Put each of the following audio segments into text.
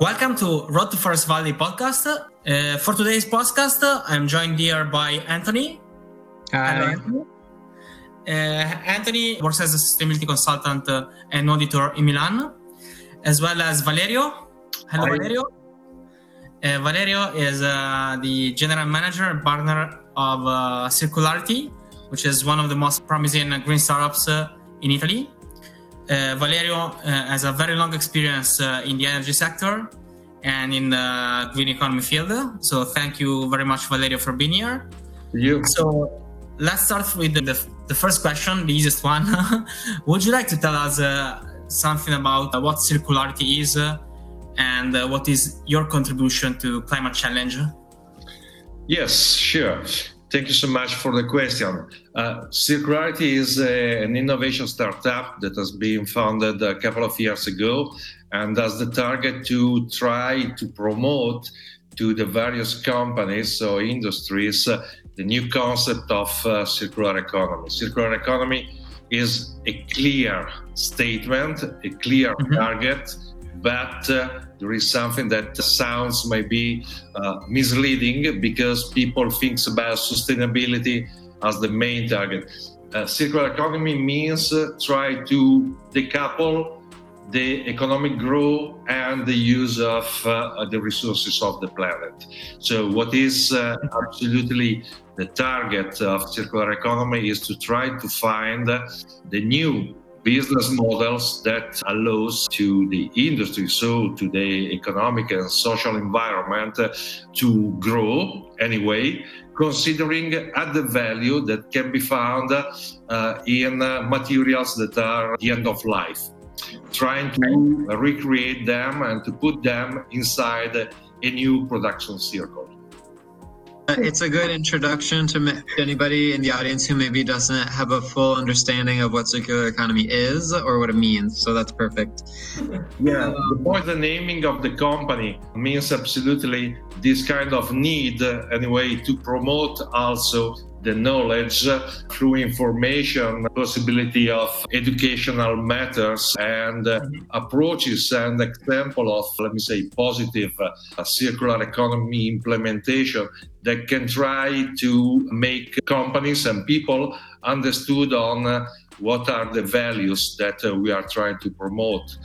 Welcome to Road to Forest Valley podcast. Uh, for today's podcast, I'm joined here by Anthony. Hi. Hello, Anthony. Uh, Anthony works as a sustainability consultant uh, and auditor in Milan, as well as Valerio. Hello, Hi. Valerio. Uh, Valerio is uh, the general manager and partner of uh, Circularity, which is one of the most promising green startups uh, in Italy. Uh, Valerio uh, has a very long experience uh, in the energy sector and in the green economy field. So thank you very much, Valerio, for being here. You. So let's start with the, the first question, the easiest one. Would you like to tell us uh, something about uh, what circularity is uh, and uh, what is your contribution to climate challenge? Yes, sure. Thank you so much for the question. Uh, Circularity is a, an innovation startup that has been founded a couple of years ago and has the target to try to promote to the various companies or industries uh, the new concept of uh, circular economy. Circular economy is a clear statement, a clear Mhm. target, but uh, there is something that sounds maybe uh, misleading because people thinks about sustainability as the main target. Uh, circular economy means uh, try to decouple the economic growth and the use of uh, the resources of the planet. So, what is uh, absolutely the target of circular economy is to try to find the new business models that allows to the industry so to the economic and social environment uh, to grow anyway considering added value that can be found uh, in uh, materials that are the end of life. Trying to recreate them and to put them inside a new production circle It's a good introduction to anybody in the audience who maybe doesn't have a full understanding of what circular economy is or what it means. So that's perfect. Yeah, the point, the naming of the company means absolutely this kind of need, anyway, to promote also the knowledge through information, possibility of educational matters and uh, approaches and example of, let me say, positive uh, circular economy implementation that can try to make companies and people understood on uh, what are the values that we are trying to promote.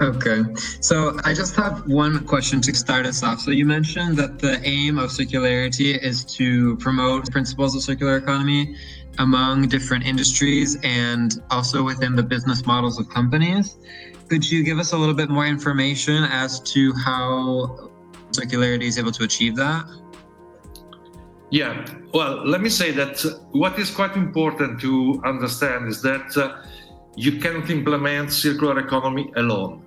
Okay. So I just have one question to start us off. So you mentioned that the aim of circularity is to promote principles of circular economy among different industries and also within the business models of companies. Could you give us a little bit more information as to how circularity is able to achieve that? Yeah, well, let me say that what is quite important to understand is that uh, you cannot implement circular economy alone.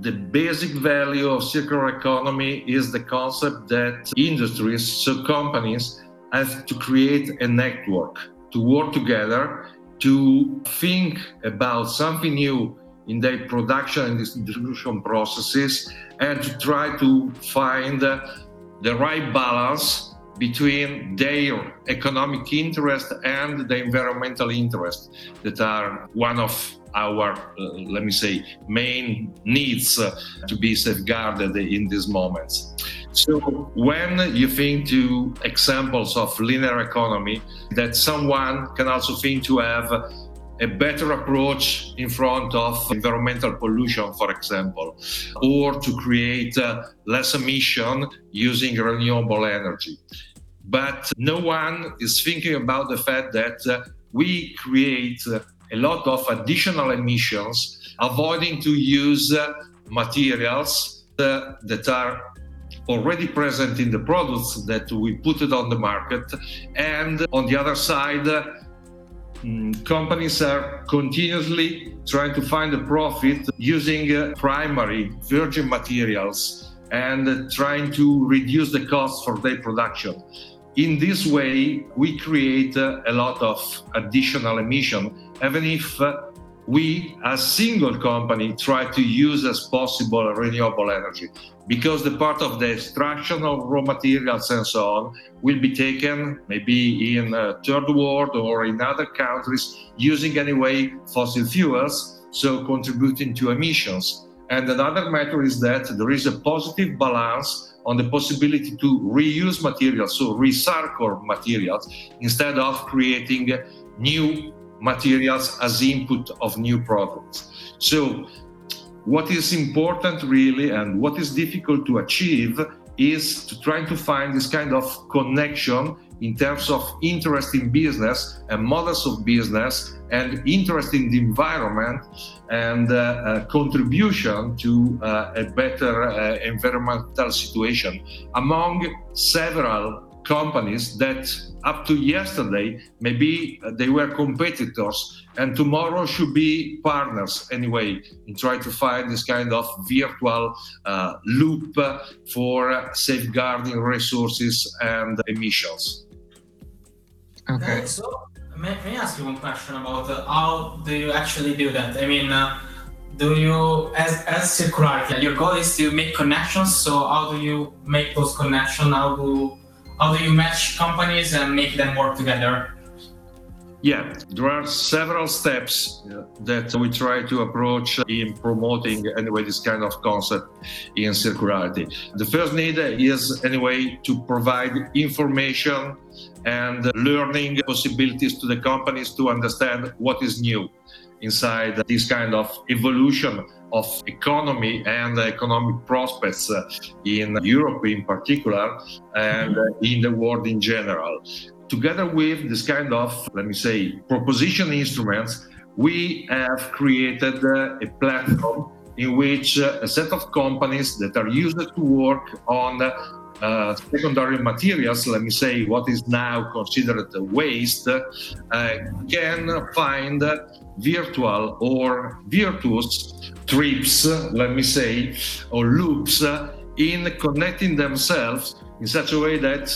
The basic value of circular economy is the concept that industries, so companies, have to create a network to work together to think about something new in their production and distribution processes and to try to find the right balance between their economic interest and the environmental interest that are one of our, uh, let me say, main needs uh, to be safeguarded in these moments. So when you think to examples of linear economy, that someone can also think to have a better approach in front of environmental pollution, for example, or to create uh, less emission using renewable energy. But no one is thinking about the fact that uh, we create uh, a lot of additional emissions, avoiding to use uh, materials uh, that are already present in the products that we put it on the market. And on the other side, mm, companies are continuously trying to find a profit using uh, primary virgin materials and uh, trying to reduce the cost for their production. In this way, we create uh, a lot of additional emission, even if uh, we, as single company, try to use as possible renewable energy, because the part of the extraction of raw materials and so on will be taken maybe in uh, third world or in other countries using anyway fossil fuels, so contributing to emissions. And another matter is that there is a positive balance on the possibility to reuse materials, so recycle materials, instead of creating new materials as input of new products. So, what is important really and what is difficult to achieve is to try to find this kind of connection in terms of interest in business and models of business and interest in the environment and uh, uh, contribution to uh, a better uh, environmental situation among several companies that up to yesterday maybe they were competitors and tomorrow should be partners anyway in trying to find this kind of virtual uh, loop for safeguarding resources and emissions. Okay. So may, may I ask you one question about uh, how do you actually do that? I mean uh, do you as as circularity your goal is to make connections so how do you make those connections? How do how do you match companies and make them work together yeah, there are several steps that we try to approach in promoting anyway this kind of concept in circularity. The first need is anyway to provide information and learning possibilities to the companies to understand what is new inside this kind of evolution of economy and economic prospects in Europe in particular and mm-hmm. in the world in general. Together with this kind of, let me say, proposition instruments, we have created a platform in which a set of companies that are used to work on uh, secondary materials, let me say what is now considered waste, uh, can find virtual or virtuous trips, let me say, or loops in connecting themselves in such a way that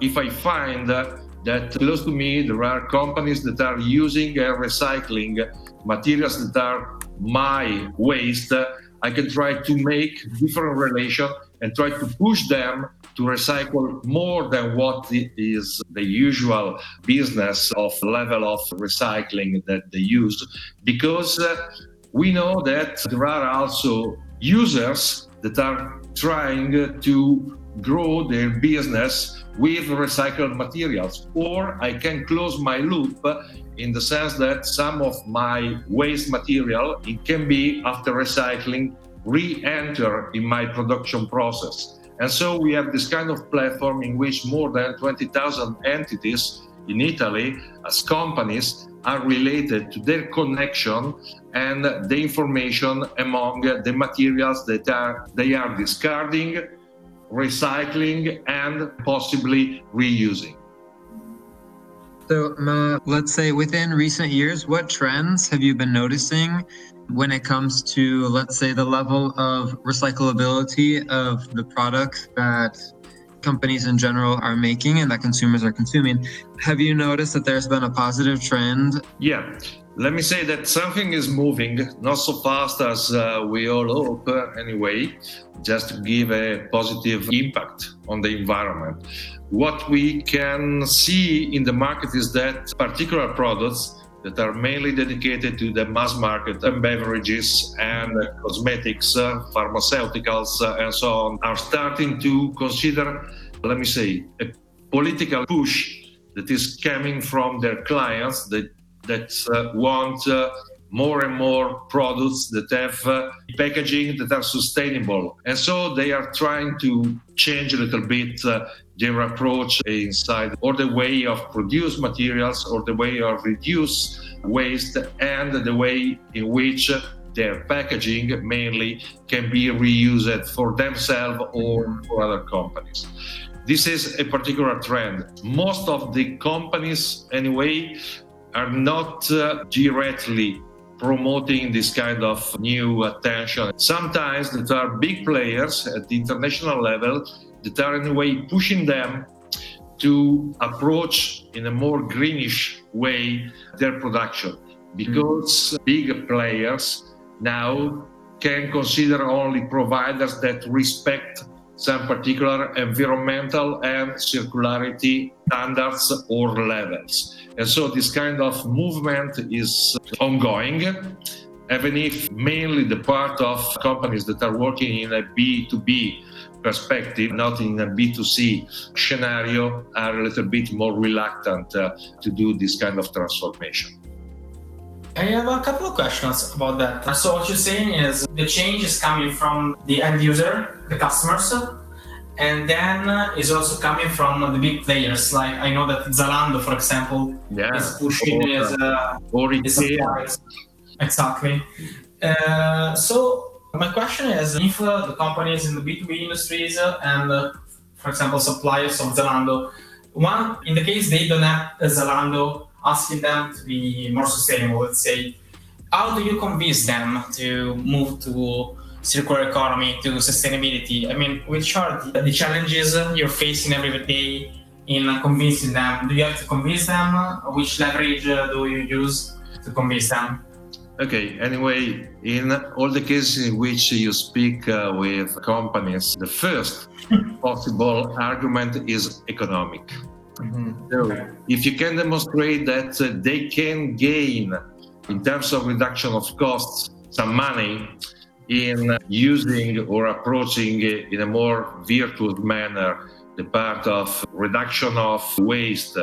if I find that close to me there are companies that are using and recycling materials that are my waste, I can try to make different relation and try to push them to recycle more than what is the usual business of level of recycling that they use. Because uh, we know that there are also users that are trying to grow their business with recycled materials. Or i can close my loop in the sense that some of my waste material it can be after recycling re-enter in my production process and so we have this kind of platform in which more than 20,000 entities in Italy as companies are related to their connection and the information among the materials that are they are discarding, recycling and possibly reusing. So, uh, let's say within recent years, what trends have you been noticing when it comes to, let's say, the level of recyclability of the products that companies in general are making and that consumers are consuming? Have you noticed that there's been a positive trend? Yeah. Let me say that something is moving, not so fast as uh, we all hope, uh, anyway, just to give a positive impact on the environment. What we can see in the market is that particular products that are mainly dedicated to the mass market and beverages and cosmetics, uh, pharmaceuticals, uh, and so on are starting to consider, let me say, a political push that is coming from their clients that that uh, want uh, more and more products that have uh, packaging that are sustainable. And so they are trying to change a little bit uh, their approach inside or the way of produce materials or the way of reduce waste and the way in which their packaging mainly can be reused for themselves or for other companies. This is a particular trend. Most of the companies, anyway, are not uh, directly promoting this kind of new attention. Sometimes there are big players at the international level that are in a way pushing them to approach in a more greenish way their production because mm. big players now can consider only providers that respect some particular environmental and circularity standards or levels. And so this kind of movement is ongoing. even if mainly the part of companies that are working in a B2B perspective, not in a B2C scenario, are a little bit more reluctant uh, to do this kind of transformation. I have a couple of questions about that. So what you're saying is the change is coming from the end user, the customers, and then is also coming from the big players. Like I know that Zalando, for example, yeah. is pushing or, his, uh, or. Exactly. Uh, so my question is, if uh, the companies in the B2B industries uh, and, uh, for example, suppliers of Zalando, one in the case they don't have Zalando asking them to be more sustainable, let's say, how do you convince them to move to circular economy, to sustainability? I mean, which are the challenges you're facing every day in convincing them? Do you have to convince them? Which leverage do you use to convince them? Okay, anyway, in all the cases in which you speak uh, with companies, the first possible argument is economic. Mm-hmm. So, if you can demonstrate that uh, they can gain, in terms of reduction of costs, some money in using or approaching in a more virtuous manner the part of reduction of waste,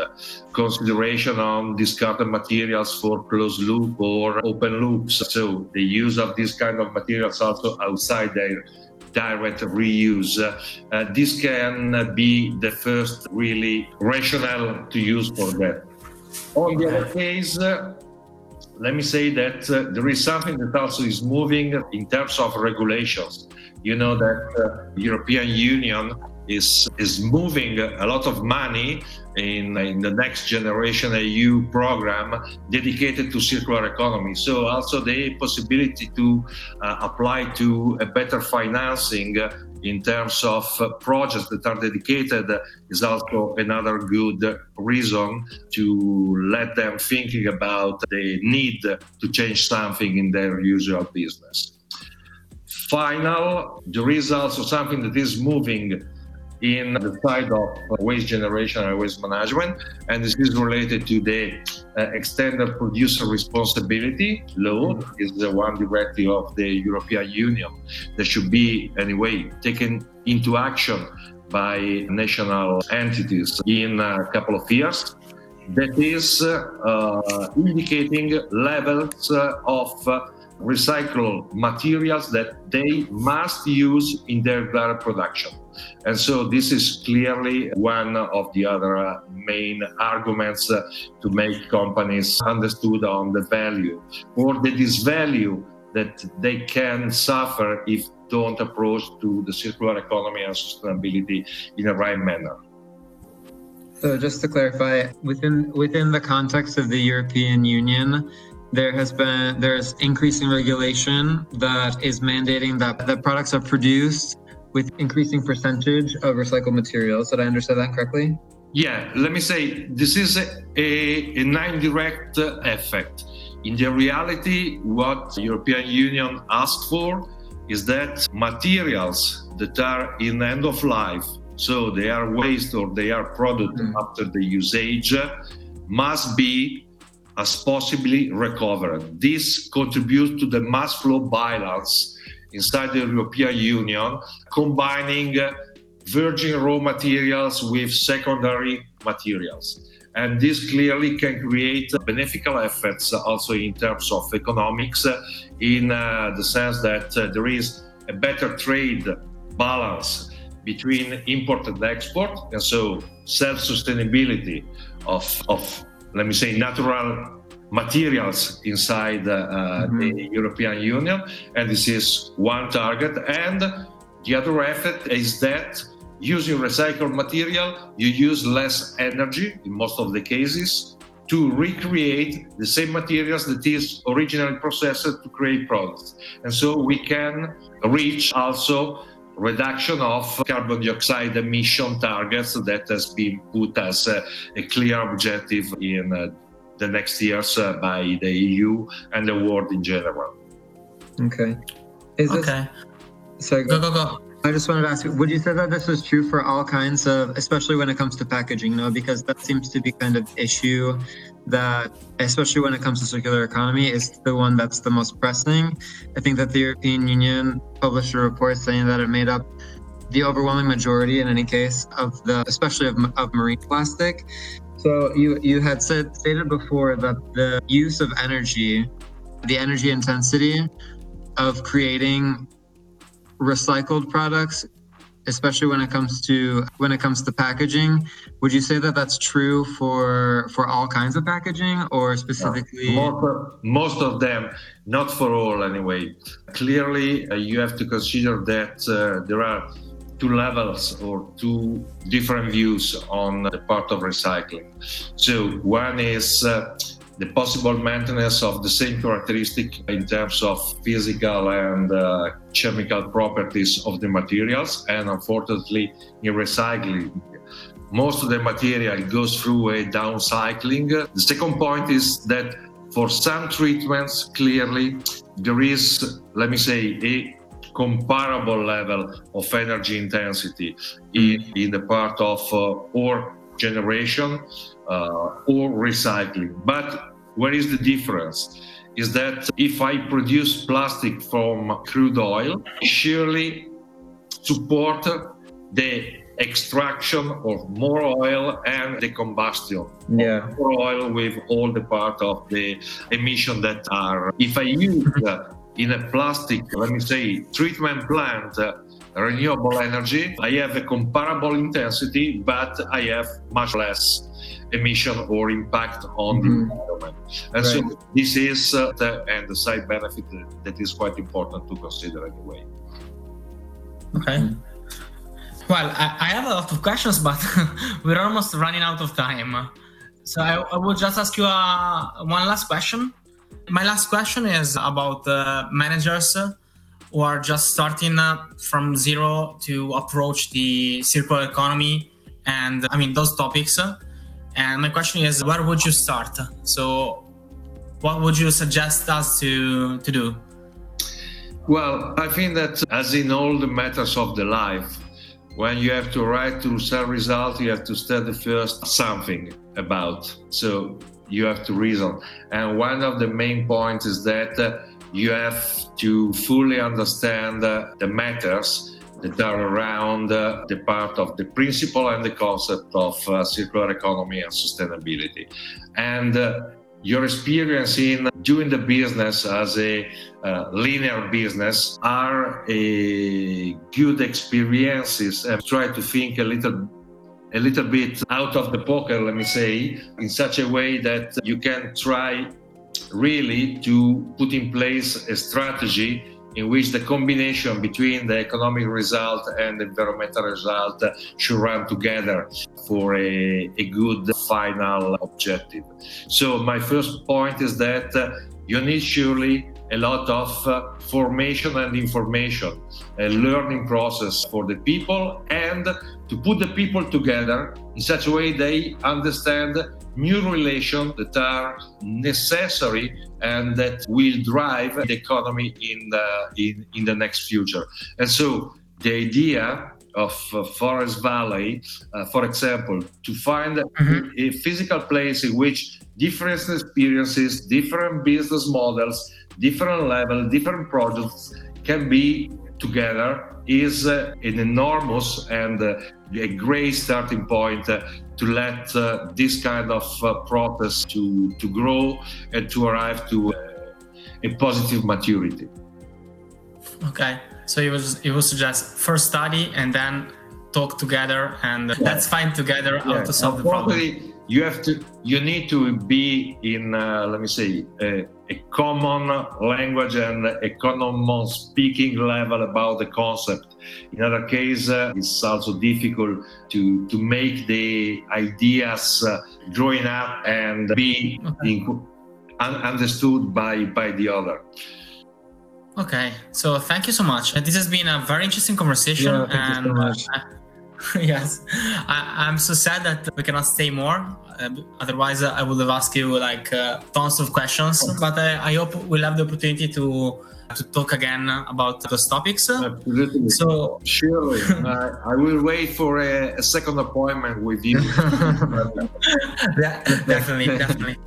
consideration on discarded materials for closed loop or open loops. So the use of these kind of materials also outside their direct reuse. Uh, this can be the first really rationale to use for that. On the other case, uh, let me say that uh, there is something that also is moving in terms of regulations. You know that uh, European Union is is moving a lot of money in, in the next generation EU program dedicated to circular economy. So also the possibility to uh, apply to a better financing in terms of uh, projects that are dedicated is also another good reason to let them thinking about the need to change something in their usual business. Final, there is also something that is moving in the side of waste generation and waste management. And this is related to the uh, extended producer responsibility law is the one directive of the European Union that should be anyway taken into action by national entities in a couple of years that is uh, indicating levels uh, of recycled materials that they must use in their production. And so this is clearly one of the other uh, main arguments uh, to make companies understood on the value or the disvalue that they can suffer if don't approach to the circular economy and sustainability in a right manner. So just to clarify, within within the context of the European Union, there has been there's increasing regulation that is mandating that the products are produced with increasing percentage of recycled materials. Did I understand that correctly? Yeah, let me say this is a, a, an indirect effect. In the reality, what the European Union asked for is that materials that are in end of life, so they are waste or they are product mm-hmm. after the usage, must be as possibly recovered. This contributes to the mass flow balance inside the European Union, combining virgin raw materials with secondary materials. And this clearly can create beneficial effects also in terms of economics, in uh, the sense that uh, there is a better trade balance between import and export, and so self sustainability of, of, let me say, natural materials inside uh, mm-hmm. the European Union, and this is one target. And the other effect is that using recycled material, you use less energy in most of the cases to recreate the same materials that is originally processed to create products. And so we can reach also reduction of carbon dioxide emission targets that has been put as a, a clear objective in uh, the next years uh, by the EU and the world in general. Okay. Is okay. This... Sorry, go. go, go, I just wanted to ask you, would you say that this is true for all kinds of, especially when it comes to packaging, no? Because that seems to be kind of issue that, especially when it comes to circular economy, is the one that's the most pressing. I think that the European Union published a report saying that it made up the overwhelming majority, in any case, of the, especially of, of marine plastic. So you you had said stated before that the use of energy, the energy intensity of creating recycled products especially when it comes to when it comes to packaging would you say that that's true for for all kinds of packaging or specifically? Most of, them not for all anyway. Clearly uh, you have to consider that uh, there are two levels or two different views on the part of recycling so one is uh, the possible maintenance of the same characteristic in terms of physical and uh, chemical properties of the materials. And unfortunately, in recycling, most of the material goes through a downcycling. The second point is that for some treatments, clearly, there is, let me say, a comparable level of energy intensity in, in the part of uh, ore generation uh, or recycling. But where is the difference? Is that if I produce plastic from crude oil, surely support the extraction of more oil and the combustion yeah more oil with all the part of the emission that are if i use uh, in a plastic let me say treatment plant uh, renewable energy i have a comparable intensity but i have much less emission or impact on mm-hmm. the environment. And right. so this is uh, the, and the side benefit that is quite important to consider anyway. Okay. Well, I, I have a lot of questions, but we're almost running out of time. So I, I will just ask you uh, one last question. My last question is about uh, managers who are just starting from zero to approach the circular economy and I mean those topics. And my question is, where would you start? So, what would you suggest us to, to do? Well, I think that as in all the matters of the life, when you have to write to some result, you have to study first something about. So you have to reason. And one of the main points is that uh, you have to fully understand uh, the matters that are around uh, the part of the principle and the concept of circular economy and sustainability. And your experience in doing the business as a uh, linear business are a good experiences and try to think a little a little bit out of the pocket let me say in such a way that you can try really to put in place a strategy in which the combination between the economic result and the environmental result should run together for a, a good final objective. So, my first point is that you need surely a lot of uh, formation and information, a learning process for the people, and to put the people together in such a way they understand new relations that are necessary and that will drive the economy in the in, in the next future. And so the idea of uh, Forest Valley, uh, for example, to find mm-hmm. a physical place in which different experiences, different business models, different level, different projects can be together is uh, an enormous and uh, a great starting point uh, to let uh, this kind of uh, process to, to grow and to arrive to a positive maturity. Okay, so it was it was suggest first study and then talk together, and yeah. let's find together yeah. how to solve the problem you have to you need to be in uh, let me say a, a, common language and a common speaking level about the concept. In other case uh, it's also difficult to to make the ideas uh, growing up and be okay. in, un, understood by by the other. Okay. So thank you so much. This has been a very interesting conversation yeah, and so yes, I, am so sad that we cannot stay more. Uh, otherwise, uh, I would have asked you like uh, tons of questions. But I, I, hope we'll have the opportunity to to talk again about those topics. Absolutely. So surely, uh, I will wait for a, a second appointment with you. yeah, definitely, definitely.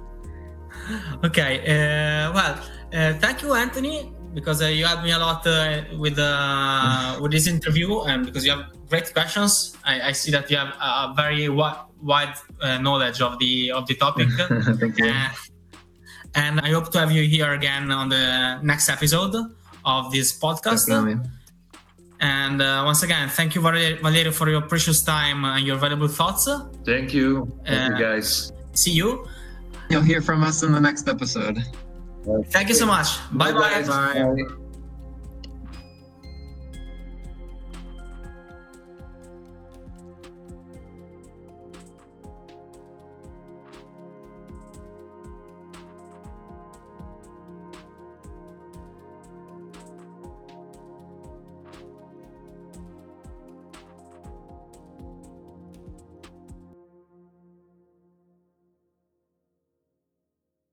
Okay. Uh, well, uh, thank you, Anthony, because uh, you helped me a lot uh, with uh, with this interview, and because you have great questions. I, I see that you have a very wide, wide uh, knowledge of the of the topic. Thank you. Uh, and I hope to have you here again on the next episode of this podcast. Definitely. And uh, once again, thank you, Valerio, Valerio, for your precious time and your valuable thoughts. Thank you. Thank Uh, you, guys. See you. You'll hear from us in the next episode. Thank you so much. Bye bye. Bye.